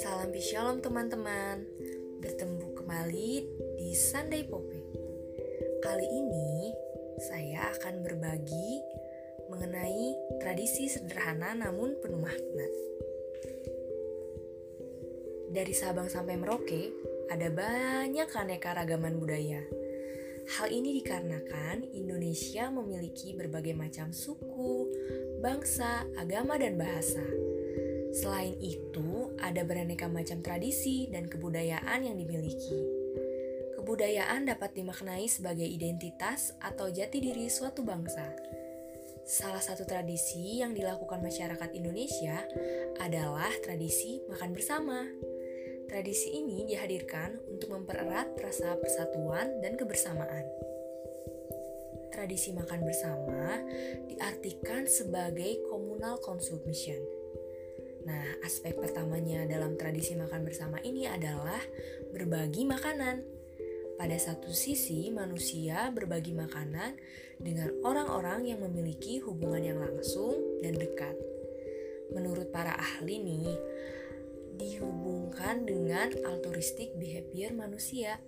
Salam Shalom teman-teman. Bertemu kembali di Sunday Pope. Kali ini saya akan berbagi mengenai tradisi sederhana namun penuh makna. Dari Sabang sampai Merauke ada banyak aneka ragaman budaya. Hal ini dikarenakan Indonesia memiliki berbagai macam suku, bangsa, agama, dan bahasa. Selain itu, ada beraneka macam tradisi dan kebudayaan yang dimiliki. Kebudayaan dapat dimaknai sebagai identitas atau jati diri suatu bangsa. Salah satu tradisi yang dilakukan masyarakat Indonesia adalah tradisi makan bersama. Tradisi ini dihadirkan untuk mempererat rasa persatuan dan kebersamaan. Tradisi makan bersama diartikan sebagai communal consumption. Nah, aspek pertamanya dalam tradisi makan bersama ini adalah berbagi makanan. Pada satu sisi, manusia berbagi makanan dengan orang-orang yang memiliki hubungan yang langsung dan dekat. Menurut para ahli nih, dihubungkan dengan altruistic behavior manusia.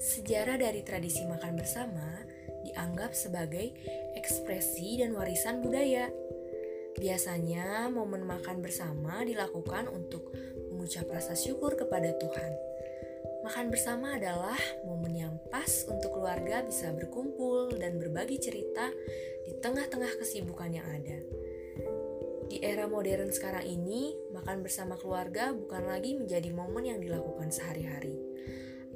Sejarah dari tradisi makan bersama dianggap sebagai ekspresi dan warisan budaya. Biasanya, momen makan bersama dilakukan untuk mengucap rasa syukur kepada Tuhan. Makan bersama adalah momen yang pas untuk keluarga bisa berkumpul dan berbagi cerita di tengah-tengah kesibukan yang ada. Di era modern sekarang ini, makan bersama keluarga bukan lagi menjadi momen yang dilakukan sehari-hari.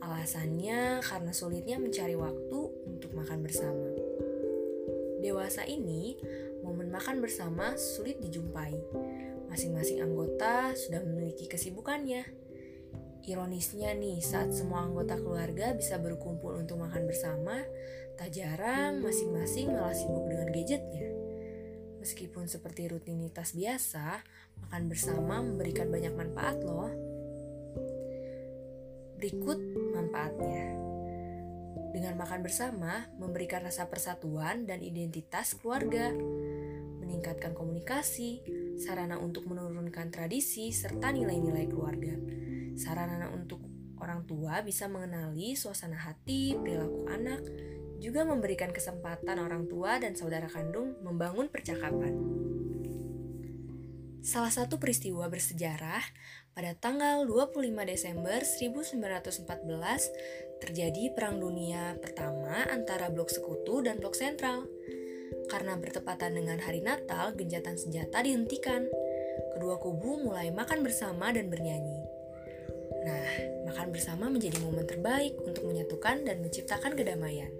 Alasannya karena sulitnya mencari waktu untuk makan bersama. Dewasa ini, momen makan bersama sulit dijumpai. Masing-masing anggota sudah memiliki kesibukannya. Ironisnya nih, saat semua anggota keluarga bisa berkumpul untuk makan bersama, tak jarang masing-masing malah sibuk dengan gadgetnya. Meskipun seperti rutinitas biasa, makan bersama memberikan banyak manfaat loh. Berikut manfaatnya. Dengan makan bersama, memberikan rasa persatuan dan identitas keluarga, meningkatkan komunikasi, sarana untuk menurunkan tradisi serta nilai-nilai keluarga. Sarana untuk orang tua bisa mengenali suasana hati, perilaku anak, juga memberikan kesempatan orang tua dan saudara kandung membangun percakapan. Salah satu peristiwa bersejarah pada tanggal 25 Desember 1914 terjadi Perang Dunia Pertama antara blok sekutu dan blok sentral. Karena bertepatan dengan hari Natal, genjatan senjata dihentikan. Kedua kubu mulai makan bersama dan bernyanyi. Nah, makan bersama menjadi momen terbaik untuk menyatukan dan menciptakan kedamaian.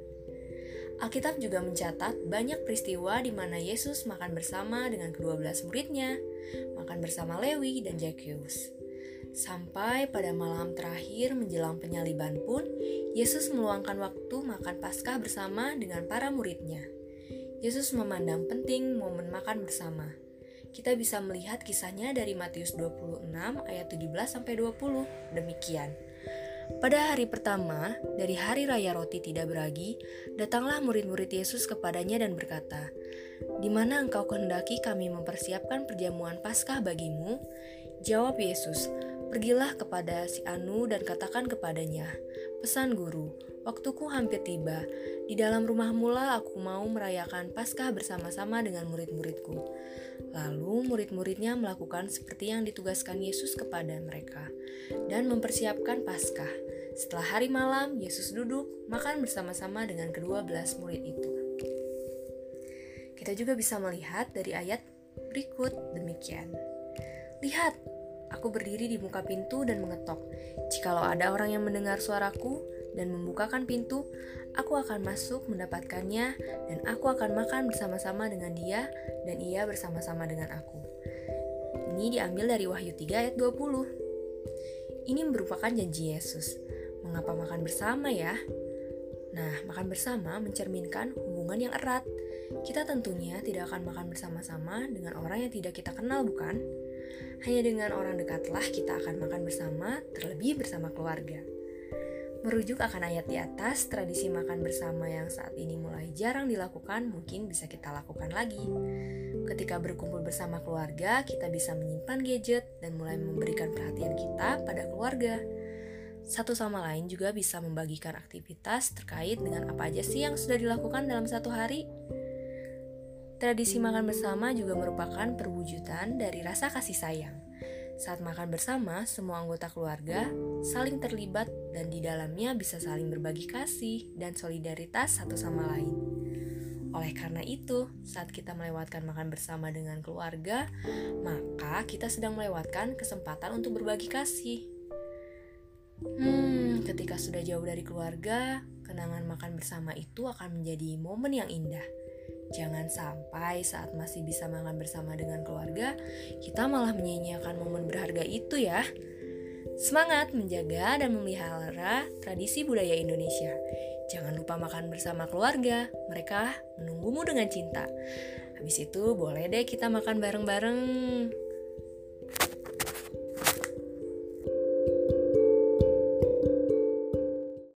Alkitab juga mencatat banyak peristiwa di mana Yesus makan bersama dengan kedua belas muridnya, makan bersama Lewi dan Zacchaeus. Sampai pada malam terakhir menjelang penyaliban pun, Yesus meluangkan waktu makan Paskah bersama dengan para muridnya. Yesus memandang penting momen makan bersama. Kita bisa melihat kisahnya dari Matius 26 ayat 17 sampai 20. Demikian. Pada hari pertama, dari hari raya roti tidak beragi, datanglah murid-murid Yesus kepadanya dan berkata, "Di mana engkau kehendaki kami mempersiapkan perjamuan Paskah bagimu?" Jawab Yesus, "Pergilah kepada si Anu dan katakan kepadanya, pesan guru, waktuku hampir tiba. Di dalam rumah mula aku mau merayakan Paskah bersama-sama dengan murid-muridku." Lalu murid-muridnya melakukan seperti yang ditugaskan Yesus kepada mereka dan mempersiapkan Paskah. Setelah hari malam, Yesus duduk makan bersama-sama dengan kedua belas murid itu. Kita juga bisa melihat dari ayat berikut demikian. Lihat, aku berdiri di muka pintu dan mengetok. Jikalau ada orang yang mendengar suaraku dan membukakan pintu, aku akan masuk mendapatkannya dan aku akan makan bersama-sama dengan dia dan ia bersama-sama dengan aku. Ini diambil dari Wahyu 3 ayat 20. Ini merupakan janji Yesus. Mengapa makan bersama ya? Nah, makan bersama mencerminkan hubungan yang erat. Kita tentunya tidak akan makan bersama-sama dengan orang yang tidak kita kenal, bukan? Hanya dengan orang dekatlah kita akan makan bersama, terlebih bersama keluarga. Merujuk akan ayat di atas, tradisi makan bersama yang saat ini mulai jarang dilakukan mungkin bisa kita lakukan lagi. Ketika berkumpul bersama keluarga, kita bisa menyimpan gadget dan mulai memberikan perhatian kita pada keluarga. Satu sama lain juga bisa membagikan aktivitas terkait dengan apa aja sih yang sudah dilakukan dalam satu hari. Tradisi makan bersama juga merupakan perwujudan dari rasa kasih sayang. Saat makan bersama, semua anggota keluarga saling terlibat dan di dalamnya bisa saling berbagi kasih dan solidaritas satu sama lain. Oleh karena itu, saat kita melewatkan makan bersama dengan keluarga, maka kita sedang melewatkan kesempatan untuk berbagi kasih. Hmm, ketika sudah jauh dari keluarga, kenangan makan bersama itu akan menjadi momen yang indah Jangan sampai saat masih bisa makan bersama dengan keluarga, kita malah menyia-nyiakan momen berharga itu ya. Semangat menjaga dan memelihara tradisi budaya Indonesia. Jangan lupa makan bersama keluarga, mereka menunggumu dengan cinta. Habis itu boleh deh kita makan bareng-bareng.